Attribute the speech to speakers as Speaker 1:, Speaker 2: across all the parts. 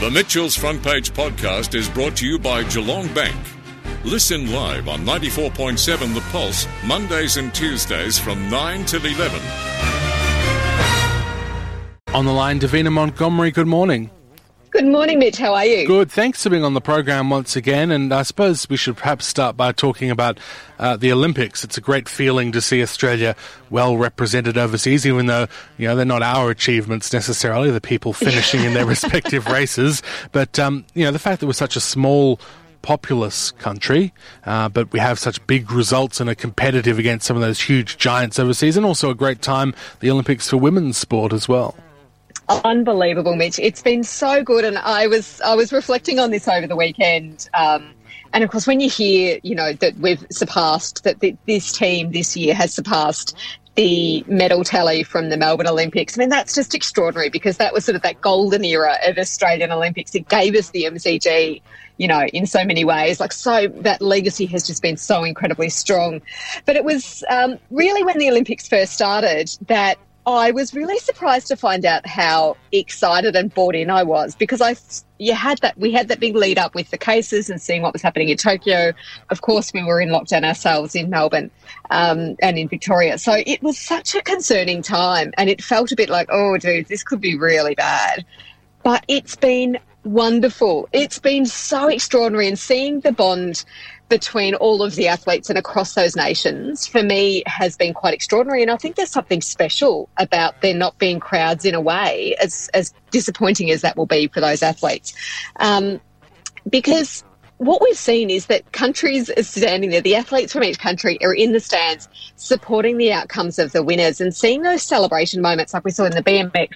Speaker 1: The Mitchell's Front Page podcast is brought to you by Geelong Bank. Listen live on 94.7 The Pulse, Mondays and Tuesdays from 9 till 11.
Speaker 2: On the line, Davina Montgomery, good morning.
Speaker 3: Good morning, Mitch. How are you?
Speaker 2: Good. Thanks for being on the program once again. And I suppose we should perhaps start by talking about uh, the Olympics. It's a great feeling to see Australia well represented overseas, even though you know they're not our achievements necessarily. The people finishing in their respective races, but um, you know the fact that we're such a small populous country, uh, but we have such big results and are competitive against some of those huge giants overseas, and also a great time the Olympics for women's sport as well.
Speaker 3: Unbelievable, Mitch. It's been so good, and I was I was reflecting on this over the weekend. Um, and of course, when you hear, you know, that we've surpassed that this team this year has surpassed the medal tally from the Melbourne Olympics. I mean, that's just extraordinary because that was sort of that golden era of Australian Olympics. It gave us the MCG, you know, in so many ways. Like, so that legacy has just been so incredibly strong. But it was um, really when the Olympics first started that I was really surprised to find out how excited and bought in I was because I you had that we had that big lead up with the cases and seeing what was happening in Tokyo. Of course, we were in lockdown ourselves in Melbourne um, and in Victoria, so it was such a concerning time, and it felt a bit like, oh, dude, this could be really bad. But it's been wonderful. It's been so extraordinary, and seeing the bond between all of the athletes and across those nations for me has been quite extraordinary. And I think there's something special about there not being crowds in a way, as, as disappointing as that will be for those athletes. Um, because what we've seen is that countries are standing there, the athletes from each country are in the stands supporting the outcomes of the winners and seeing those celebration moments like we saw in the BMX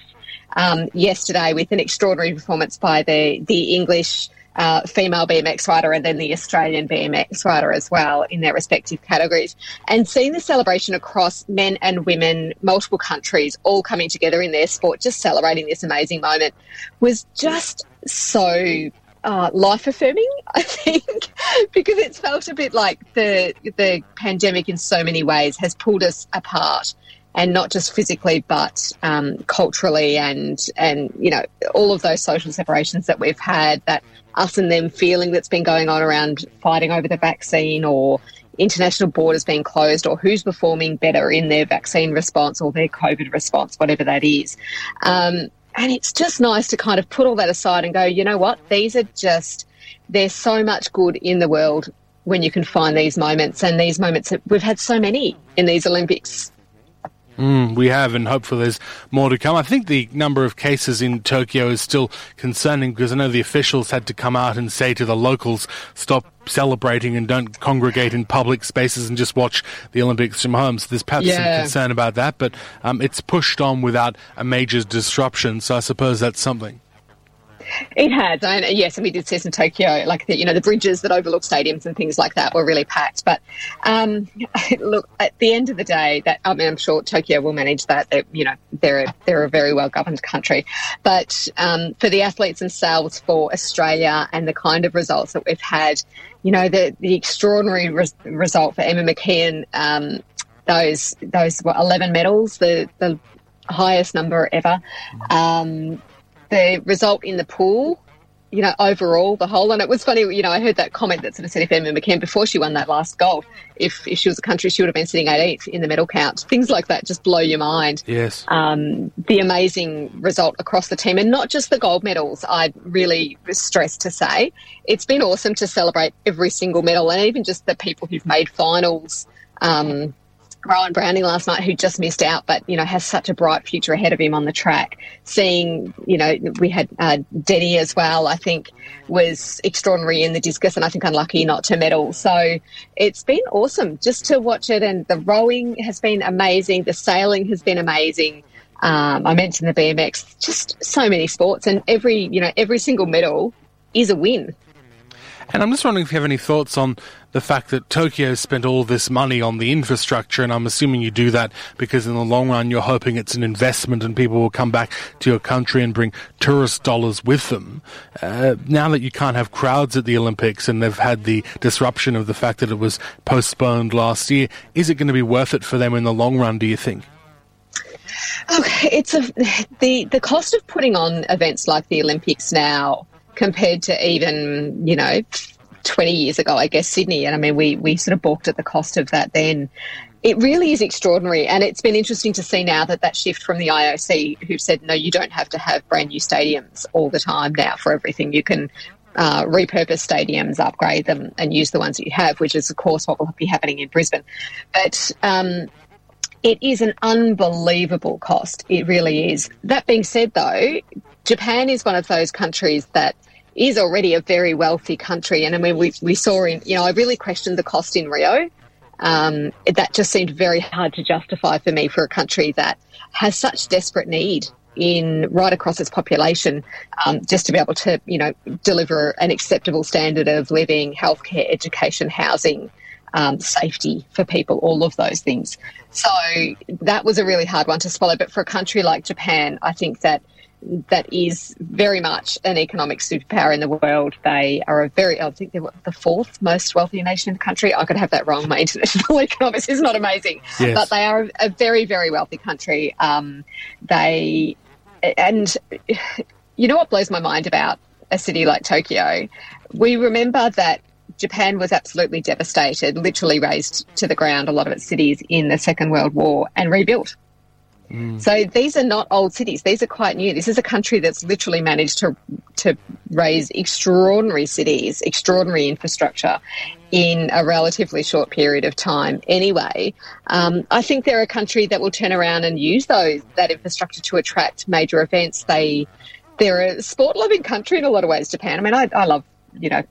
Speaker 3: um, yesterday with an extraordinary performance by the, the English uh, female BMX rider and then the Australian BMX rider as well in their respective categories. And seeing the celebration across men and women, multiple countries, all coming together in their sport, just celebrating this amazing moment, was just so uh, life affirming, I think, because it's felt a bit like the the pandemic in so many ways has pulled us apart, and not just physically, but um, culturally, and and you know all of those social separations that we've had that us and them feeling that's been going on around fighting over the vaccine or international borders being closed or who's performing better in their vaccine response or their COVID response, whatever that is. Um, and it's just nice to kind of put all that aside and go, you know what? These are just, there's so much good in the world when you can find these moments. And these moments, that we've had so many in these Olympics
Speaker 2: Mm, we have, and hopefully there's more to come. I think the number of cases in Tokyo is still concerning because I know the officials had to come out and say to the locals, stop celebrating and don't congregate in public spaces and just watch the Olympics from home. So there's perhaps yeah. some concern about that, but um, it's pushed on without a major disruption. So I suppose that's something.
Speaker 3: It has, and yes, and we did see some Tokyo, like the, you know the bridges that overlook stadiums and things like that were really packed. But um, look, at the end of the day, that I mean, I'm sure Tokyo will manage that. They're, you know, they're a, they're a very well governed country. But um, for the athletes themselves, for Australia, and the kind of results that we've had, you know, the the extraordinary res- result for Emma McKeon, um, those those what, 11 medals, the the highest number ever. Um, the result in the pool, you know, overall, the whole. And it was funny, you know, I heard that comment that sort of said if Emma McKeon, before she won that last gold, if, if she was a country, she would have been sitting 18th in the medal count. Things like that just blow your mind.
Speaker 2: Yes.
Speaker 3: Um, the amazing result across the team, and not just the gold medals, I really stress to say. It's been awesome to celebrate every single medal and even just the people who've made finals. Um, Rohan Browning last night, who just missed out, but you know has such a bright future ahead of him on the track. Seeing, you know, we had uh, Denny as well. I think was extraordinary in the discus, and I think unlucky not to medal. So it's been awesome just to watch it, and the rowing has been amazing. The sailing has been amazing. Um, I mentioned the BMX, just so many sports, and every you know every single medal is a win.
Speaker 2: And I'm just wondering if you have any thoughts on the fact that Tokyo spent all this money on the infrastructure, and I'm assuming you do that because in the long run you're hoping it's an investment and people will come back to your country and bring tourist dollars with them. Uh, now that you can't have crowds at the Olympics and they've had the disruption of the fact that it was postponed last year, is it going to be worth it for them in the long run, do you think?
Speaker 3: Okay, it's a the the cost of putting on events like the Olympics now compared to even, you know, 20 years ago, I guess, Sydney. And I mean, we, we sort of balked at the cost of that then. It really is extraordinary. And it's been interesting to see now that that shift from the IOC, who've said, no, you don't have to have brand new stadiums all the time now for everything. You can uh, repurpose stadiums, upgrade them, and use the ones that you have, which is, of course, what will be happening in Brisbane. But um, it is an unbelievable cost. It really is. That being said, though, Japan is one of those countries that is already a very wealthy country. And I mean, we, we saw in, you know, I really questioned the cost in Rio. Um, that just seemed very hard to justify for me for a country that has such desperate need in right across its population, um, just to be able to, you know, deliver an acceptable standard of living, healthcare, education, housing, um, safety for people, all of those things. So that was a really hard one to swallow. But for a country like Japan, I think that that is very much an economic superpower in the world. They are a very, I think they're the fourth most wealthy nation in the country. I could have that wrong. My international economics is not amazing, yes. but they are a very, very wealthy country. Um, they, and you know what blows my mind about a city like Tokyo? We remember that Japan was absolutely devastated, literally razed to the ground a lot of its cities in the Second World War and rebuilt. Mm. So these are not old cities. These are quite new. This is a country that's literally managed to to raise extraordinary cities, extraordinary infrastructure in a relatively short period of time. Anyway, um, I think they're a country that will turn around and use those that infrastructure to attract major events. They they're a sport loving country in a lot of ways. Japan. I mean, I, I love you know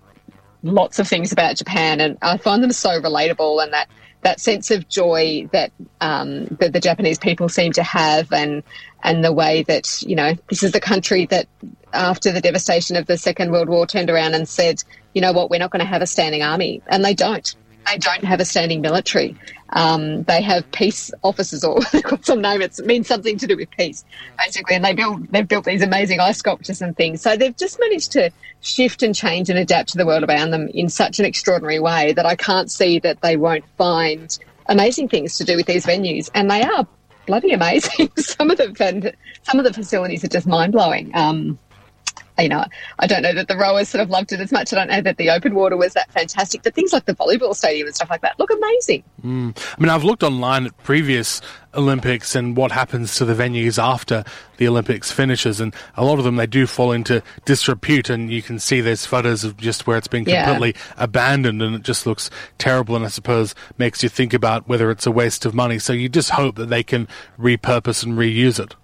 Speaker 3: lots of things about Japan, and I find them so relatable and that that sense of joy that um, that the Japanese people seem to have, and and the way that you know this is the country that after the devastation of the Second World War turned around and said, you know what, we're not going to have a standing army, and they don't. They don't have a standing military. Um, they have peace officers, or they've got some name. It means something to do with peace, basically. And they build, they've built these amazing ice sculptures and things. So they've just managed to shift and change and adapt to the world around them in such an extraordinary way that I can't see that they won't find amazing things to do with these venues. And they are bloody amazing. some of the some of the facilities are just mind blowing. Um, you know, I don't know that the rowers sort of loved it as much. I don't know that the open water was that fantastic. But things like the volleyball stadium and stuff like that look amazing.
Speaker 2: Mm. I mean, I've looked online at previous Olympics and what happens to the venues after the Olympics finishes, and a lot of them they do fall into disrepute, and you can see there's photos of just where it's been completely yeah. abandoned, and it just looks terrible, and I suppose makes you think about whether it's a waste of money. So you just hope that they can repurpose and reuse it.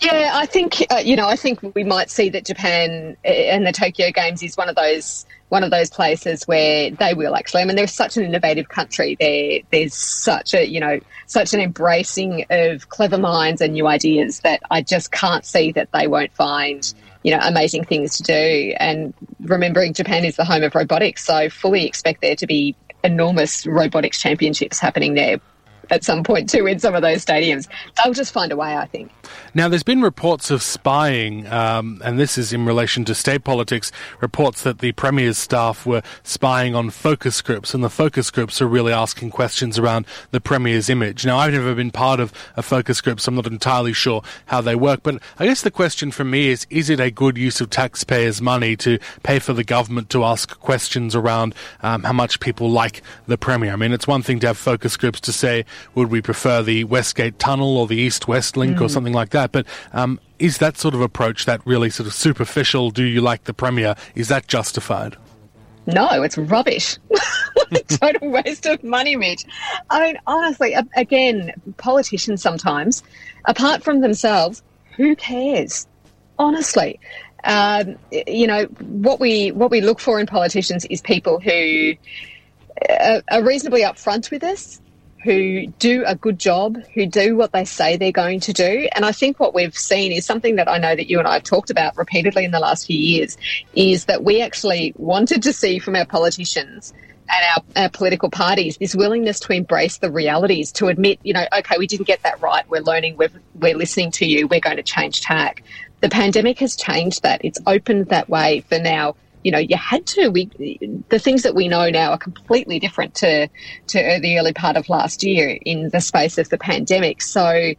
Speaker 3: Yeah, I think uh, you know. I think we might see that Japan uh, and the Tokyo Games is one of those one of those places where they will actually. I mean, they're such an innovative country. There, there's such a you know such an embracing of clever minds and new ideas that I just can't see that they won't find you know amazing things to do. And remembering Japan is the home of robotics, so fully expect there to be enormous robotics championships happening there at some point too in some of those stadiums. They'll just find a way, I think.
Speaker 2: Now, there's been reports of spying, um, and this is in relation to state politics. Reports that the premier's staff were spying on focus groups, and the focus groups are really asking questions around the premier's image. Now, I've never been part of a focus group, so I'm not entirely sure how they work. But I guess the question for me is: Is it a good use of taxpayers' money to pay for the government to ask questions around um, how much people like the premier? I mean, it's one thing to have focus groups to say would we prefer the Westgate Tunnel or the East West Link mm. or something like that? But um, is that sort of approach, that really sort of superficial, do you like the Premier, is that justified?
Speaker 3: No, it's rubbish. total waste of money, Mitch. I mean, honestly, again, politicians sometimes, apart from themselves, who cares? Honestly, um, you know what we what we look for in politicians is people who uh, are reasonably upfront with us, who do a good job, who do what they say they're going to do. And I think what we've seen is something that I know that you and I have talked about repeatedly in the last few years is that we actually wanted to see from our politicians and our, our, political parties this willingness to embrace the realities, to admit, you know, okay, we didn't get that right. We're learning, we're, we're listening to you, we're going to change tack. The pandemic has changed that. It's opened that way for now you know, you had to. We, the things that we know now are completely different to to the early part of last year in the space of the pandemic. So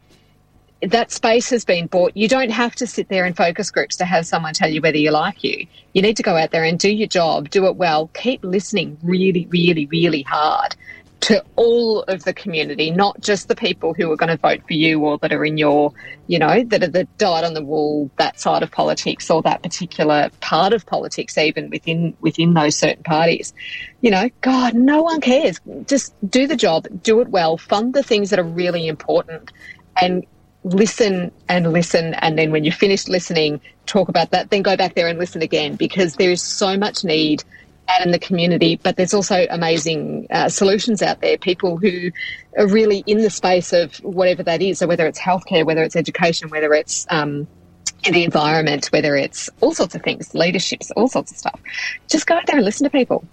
Speaker 3: that space has been bought. You don't have to sit there in focus groups to have someone tell you whether you like you. You need to go out there and do your job, do it well, keep listening really, really, really hard to all of the community, not just the people who are going to vote for you or that are in your, you know, that are the died on the wall that side of politics or that particular part of politics, even within within those certain parties. You know, God, no one cares. Just do the job, do it well, fund the things that are really important, and listen and listen. And then when you're finished listening, talk about that. Then go back there and listen again because there is so much need out in the community, but there's also amazing uh, solutions out there. People who are really in the space of whatever that is, so whether it's healthcare, whether it's education, whether it's um, the environment, whether it's all sorts of things, leaderships, all sorts of stuff. Just go out there and listen to people.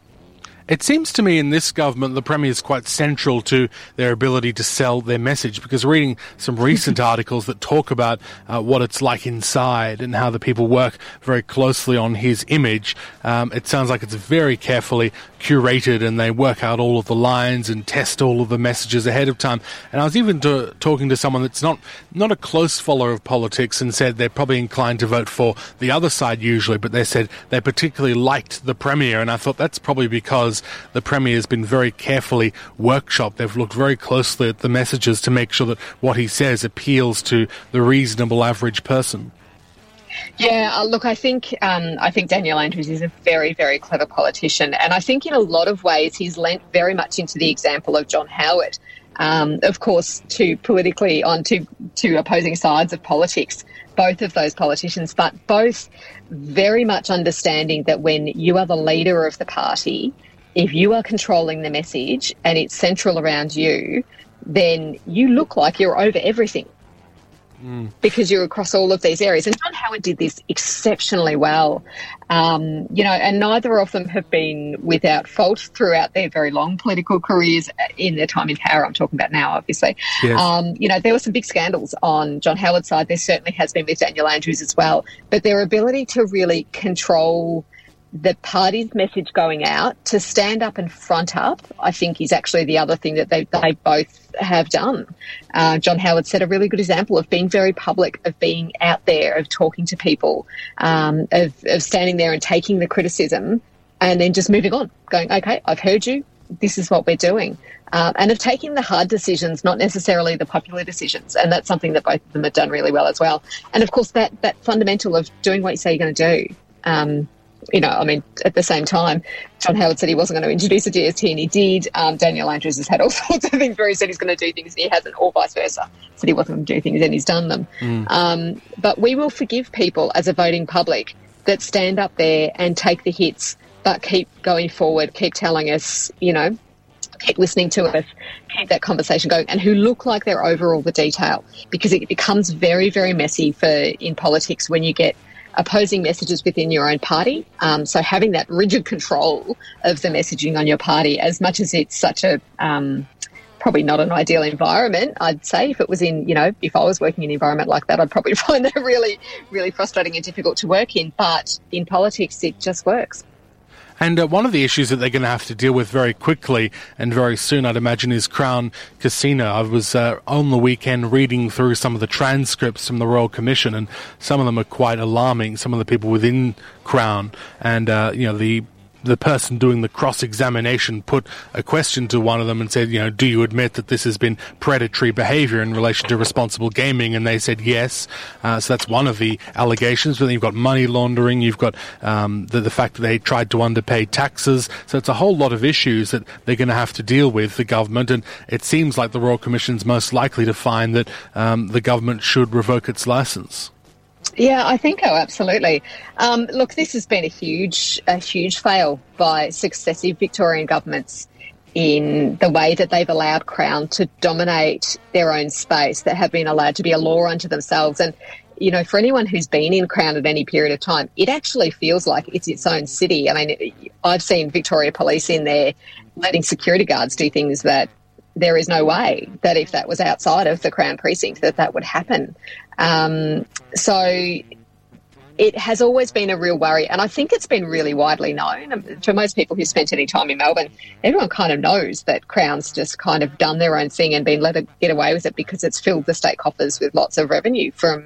Speaker 2: It seems to me in this government the Premier is quite central to their ability to sell their message because reading some recent articles that talk about uh, what it's like inside and how the people work very closely on his image, um, it sounds like it's very carefully curated and they work out all of the lines and test all of the messages ahead of time. And I was even to, talking to someone that's not not a close follower of politics and said they're probably inclined to vote for the other side usually, but they said they particularly liked the Premier, and I thought that's probably because the Premier has been very carefully workshopped. They've looked very closely at the messages to make sure that what he says appeals to the reasonable average person.
Speaker 3: Yeah, uh, look, I think um, I think Daniel Andrews is a very, very clever politician, and I think in a lot of ways he's lent very much into the example of John Howard. Um, of course, to politically on to to opposing sides of politics, both of those politicians, but both very much understanding that when you are the leader of the party, if you are controlling the message and it's central around you, then you look like you're over everything because you're across all of these areas. And John Howard did this exceptionally well. Um, you know, and neither of them have been without fault throughout their very long political careers in their time in power. I'm talking about now, obviously. Yes. Um, you know, there were some big scandals on John Howard's side. There certainly has been with Daniel Andrews as well. But their ability to really control the party's message going out to stand up and front up, I think is actually the other thing that they, they both have done. Uh, John Howard set a really good example of being very public, of being out there, of talking to people, um, of, of standing there and taking the criticism and then just moving on, going, okay, I've heard you. This is what we're doing. Um, and of taking the hard decisions, not necessarily the popular decisions. And that's something that both of them have done really well as well. And of course, that, that fundamental of doing what you say you're going to do. Um, you know, I mean, at the same time, John Howard said he wasn't going to introduce a GST, and he did. Um, Daniel Andrews has had all sorts of things where he said he's going to do things and he hasn't, or vice versa. Said he wasn't going to do things and he's done them. Mm. Um, but we will forgive people as a voting public that stand up there and take the hits, but keep going forward, keep telling us, you know, keep listening to us, keep that conversation going, and who look like they're over all the detail because it becomes very, very messy for in politics when you get opposing messages within your own party. Um, so having that rigid control of the messaging on your party, as much as it's such a um, probably not an ideal environment, I'd say if it was in, you know, if I was working in an environment like that, I'd probably find that really, really frustrating and difficult to work in. But in politics, it just works.
Speaker 2: And uh, one of the issues that they're going to have to deal with very quickly and very soon, I'd imagine, is Crown Casino. I was uh, on the weekend reading through some of the transcripts from the Royal Commission, and some of them are quite alarming. Some of the people within Crown and uh, you know the the person doing the cross examination put a question to one of them and said, you know, do you admit that this has been predatory behavior in relation to responsible gaming? And they said yes. Uh, so that's one of the allegations. But then you've got money laundering, you've got um, the, the fact that they tried to underpay taxes. So it's a whole lot of issues that they're going to have to deal with, the government. And it seems like the Royal Commission's most likely to find that um, the government should revoke its license.
Speaker 3: Yeah, I think so. Absolutely. Um, look, this has been a huge, a huge fail by successive Victorian governments in the way that they've allowed Crown to dominate their own space, that have been allowed to be a law unto themselves. And you know, for anyone who's been in Crown at any period of time, it actually feels like it's its own city. I mean, I've seen Victoria Police in there letting security guards do things that there is no way that if that was outside of the Crown precinct that that would happen. Um, so it has always been a real worry, and I think it's been really widely known to most people who spent any time in Melbourne. Everyone kind of knows that Crown's just kind of done their own thing and been let it get away with it because it's filled the state coffers with lots of revenue from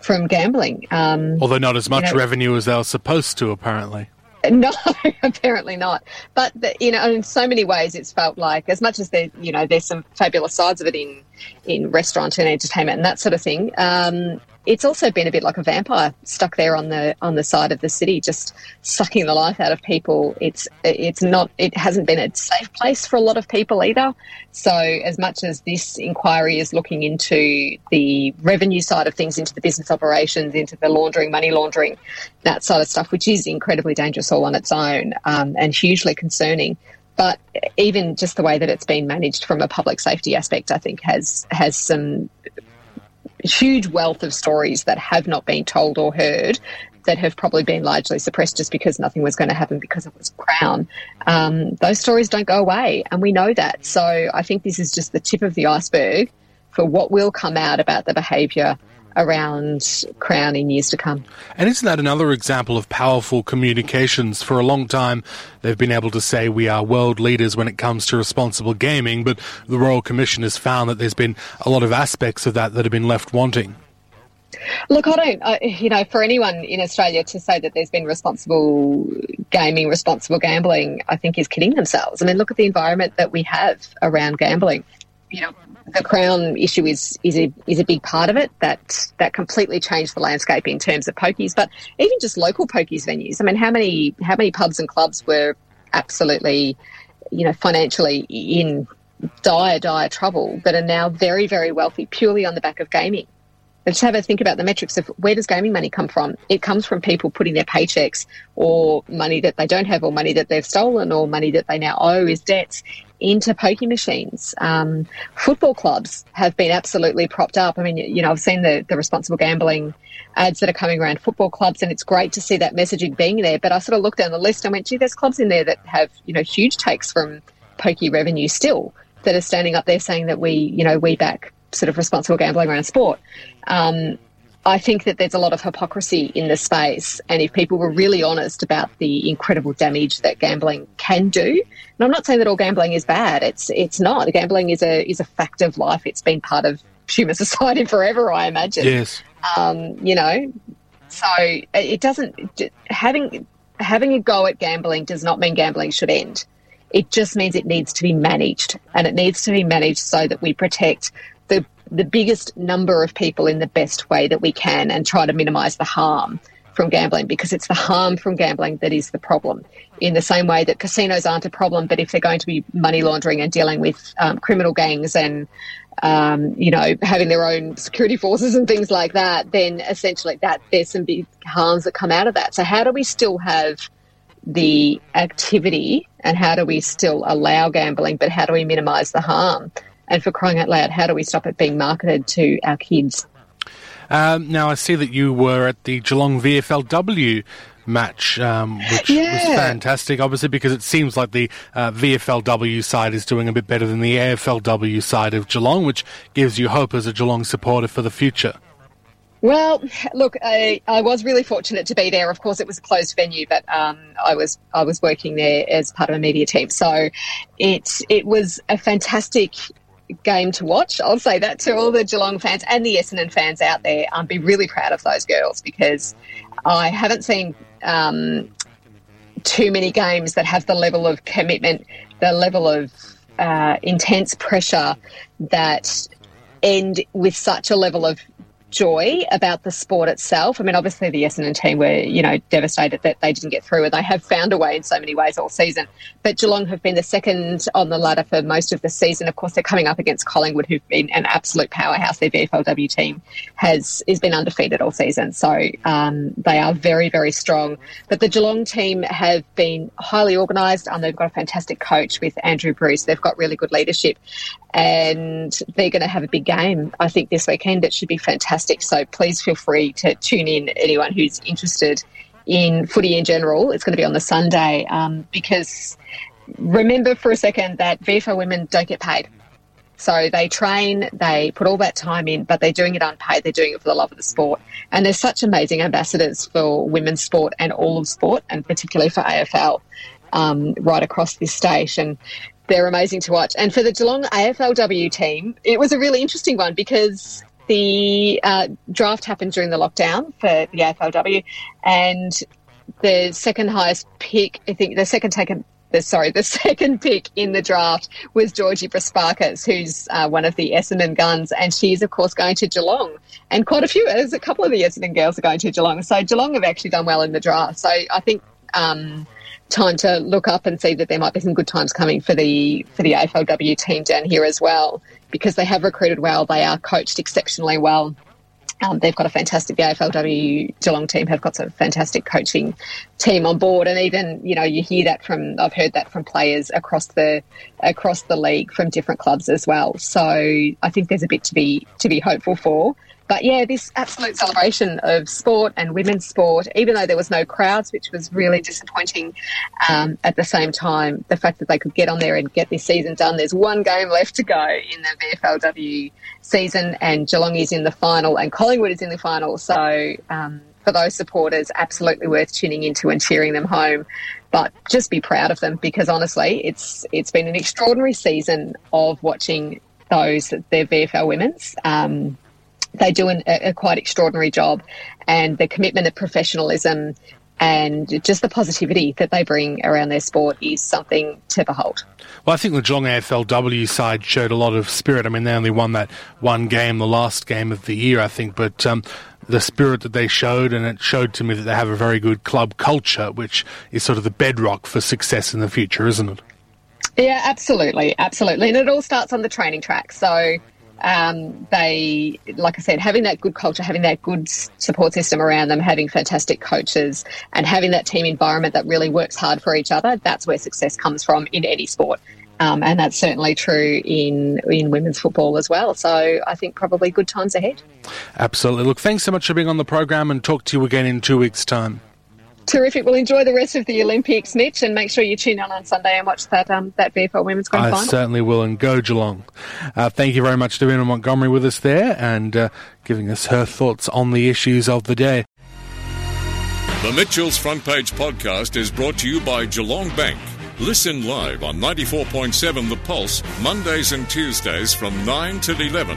Speaker 3: from gambling.
Speaker 2: Um, Although not as much you know, revenue as they were supposed to, apparently.
Speaker 3: No, apparently not. But the, you know, in so many ways, it's felt like as much as there, you know, there's some fabulous sides of it in in restaurant and entertainment and that sort of thing. Um, it's also been a bit like a vampire stuck there on the on the side of the city, just sucking the life out of people. It's it's not it hasn't been a safe place for a lot of people either. So as much as this inquiry is looking into the revenue side of things, into the business operations, into the laundering, money laundering, that side of stuff, which is incredibly dangerous all on its own um, and hugely concerning but even just the way that it's been managed from a public safety aspect, I think has has some huge wealth of stories that have not been told or heard that have probably been largely suppressed just because nothing was going to happen because it was Crown. Um, those stories don't go away, and we know that. So I think this is just the tip of the iceberg for what will come out about the behaviour around Crown in years to come.
Speaker 2: And isn't that another example of powerful communications? For a long time, they've been able to say we are world leaders when it comes to responsible gaming, but the Royal Commission has found that there's been a lot of aspects of that that have been left wanting.
Speaker 3: Look, I don't, uh, you know, for anyone in Australia to say that there's been responsible gaming, responsible gambling, I think is kidding themselves. I mean, look at the environment that we have around gambling. You know, the Crown issue is is a is a big part of it. That that completely changed the landscape in terms of pokies, but even just local pokies venues. I mean, how many how many pubs and clubs were absolutely, you know, financially in dire dire trouble that are now very very wealthy purely on the back of gaming. Just have a think about the metrics of where does gaming money come from? It comes from people putting their paychecks or money that they don't have or money that they've stolen or money that they now owe as debts into pokie machines. Um, football clubs have been absolutely propped up. I mean, you know, I've seen the, the responsible gambling ads that are coming around football clubs, and it's great to see that messaging being there. But I sort of looked down the list and went, gee, there's clubs in there that have, you know, huge takes from pokey revenue still that are standing up there saying that we, you know, we back sort of responsible gambling around sport. Um, I think that there's a lot of hypocrisy in the space. And if people were really honest about the incredible damage that gambling can do, and I'm not saying that all gambling is bad. It's it's not. Gambling is a is a fact of life. It's been part of human society forever, I imagine.
Speaker 2: Yes.
Speaker 3: Um, you know, so it doesn't having having a go at gambling does not mean gambling should end. It just means it needs to be managed, and it needs to be managed so that we protect the biggest number of people in the best way that we can and try to minimize the harm from gambling because it's the harm from gambling that is the problem. In the same way that casinos aren't a problem, but if they're going to be money laundering and dealing with um, criminal gangs and um, you know having their own security forces and things like that, then essentially that there's some big harms that come out of that. So how do we still have the activity and how do we still allow gambling, but how do we minimise the harm? And for crying out loud, how do we stop it being marketed to our kids?
Speaker 2: Um, now, I see that you were at the Geelong VFLW match, um, which yeah. was fantastic, obviously, because it seems like the uh, VFLW side is doing a bit better than the AFLW side of Geelong, which gives you hope as a Geelong supporter for the future.
Speaker 3: Well, look, I, I, was really fortunate to be there. Of course, it was a closed venue, but um, I was I was working there as part of a media team, so it it was a fantastic game to watch. I'll say that to all the Geelong fans and the Essendon fans out there. Um, be really proud of those girls because I haven't seen um, too many games that have the level of commitment, the level of uh, intense pressure that end with such a level of joy about the sport itself. I mean, obviously the Essendon team were, you know, devastated that they didn't get through and they have found a way in so many ways all season. But Geelong have been the second on the ladder for most of the season. Of course, they're coming up against Collingwood, who've been an absolute powerhouse. Their VFLW team has, has been undefeated all season. So um, they are very, very strong. But the Geelong team have been highly organised. and they've got a fantastic coach with Andrew Bruce. They've got really good leadership and they're going to have a big game, I think, this weekend. It should be fantastic. So please feel free to tune in, anyone who's interested in footy in general. It's going to be on the Sunday um, because remember for a second that VFL women don't get paid. So they train, they put all that time in, but they're doing it unpaid. They're doing it for the love of the sport. And they're such amazing ambassadors for women's sport and all of sport, and particularly for AFL um, right across this state. And they're amazing to watch. And for the Geelong AFLW team, it was a really interesting one because the uh, draft happened during the lockdown for the AFLW, and the second highest pick, I think the second taken the sorry, the second pick in the draft was Georgie Prespakis, who's uh, one of the Essendon guns, and she's of course going to Geelong. And quite a few, there's a couple of the Essendon girls are going to Geelong. So Geelong have actually done well in the draft. So I think um, time to look up and see that there might be some good times coming for the for the AFLW team down here as well, because they have recruited well, they are coached exceptionally well. Um, they've got a fantastic AFLW Geelong team have got a fantastic coaching team on board, and even you know you hear that from I've heard that from players across the across the league from different clubs as well. So I think there's a bit to be to be hopeful for. But yeah, this absolute celebration of sport and women's sport, even though there was no crowds, which was really disappointing. Um, at the same time, the fact that they could get on there and get this season done. There's one game left to go in the VFLW season, and Geelong is in the final, and Collingwood is in the final. So um, for those supporters, absolutely worth tuning into and cheering them home. But just be proud of them because honestly, it's it's been an extraordinary season of watching those their VFL women's. Um, they do an, a, a quite extraordinary job, and the commitment of professionalism and just the positivity that they bring around their sport is something to behold.
Speaker 2: Well, I think the Geelong AFLW side showed a lot of spirit. I mean, they only won that one game, the last game of the year, I think, but um, the spirit that they showed, and it showed to me that they have a very good club culture, which is sort of the bedrock for success in the future, isn't it?
Speaker 3: Yeah, absolutely, absolutely. And it all starts on the training track. So um, they, like I said, having that good culture, having that good support system around them, having fantastic coaches, and having that team environment that really works hard for each other, that's where success comes from in any sport. Um, and that's certainly true in in women's football as well. So I think probably good times ahead.
Speaker 2: Absolutely. Look, thanks so much for being on the program, and talk to you again in two weeks' time.
Speaker 3: Terrific. We'll enjoy the rest of the Olympics, Mitch, and make sure you tune in on Sunday and watch that um, that VFL Women's Grand
Speaker 2: I
Speaker 3: Final.
Speaker 2: certainly will, and go Geelong. Uh, thank you very much to Emma Montgomery with us there and uh, giving us her thoughts on the issues of the day.
Speaker 1: The Mitchell's Front Page podcast is brought to you by Geelong Bank. Listen live on 94.7 The Pulse, Mondays and Tuesdays from 9 till 11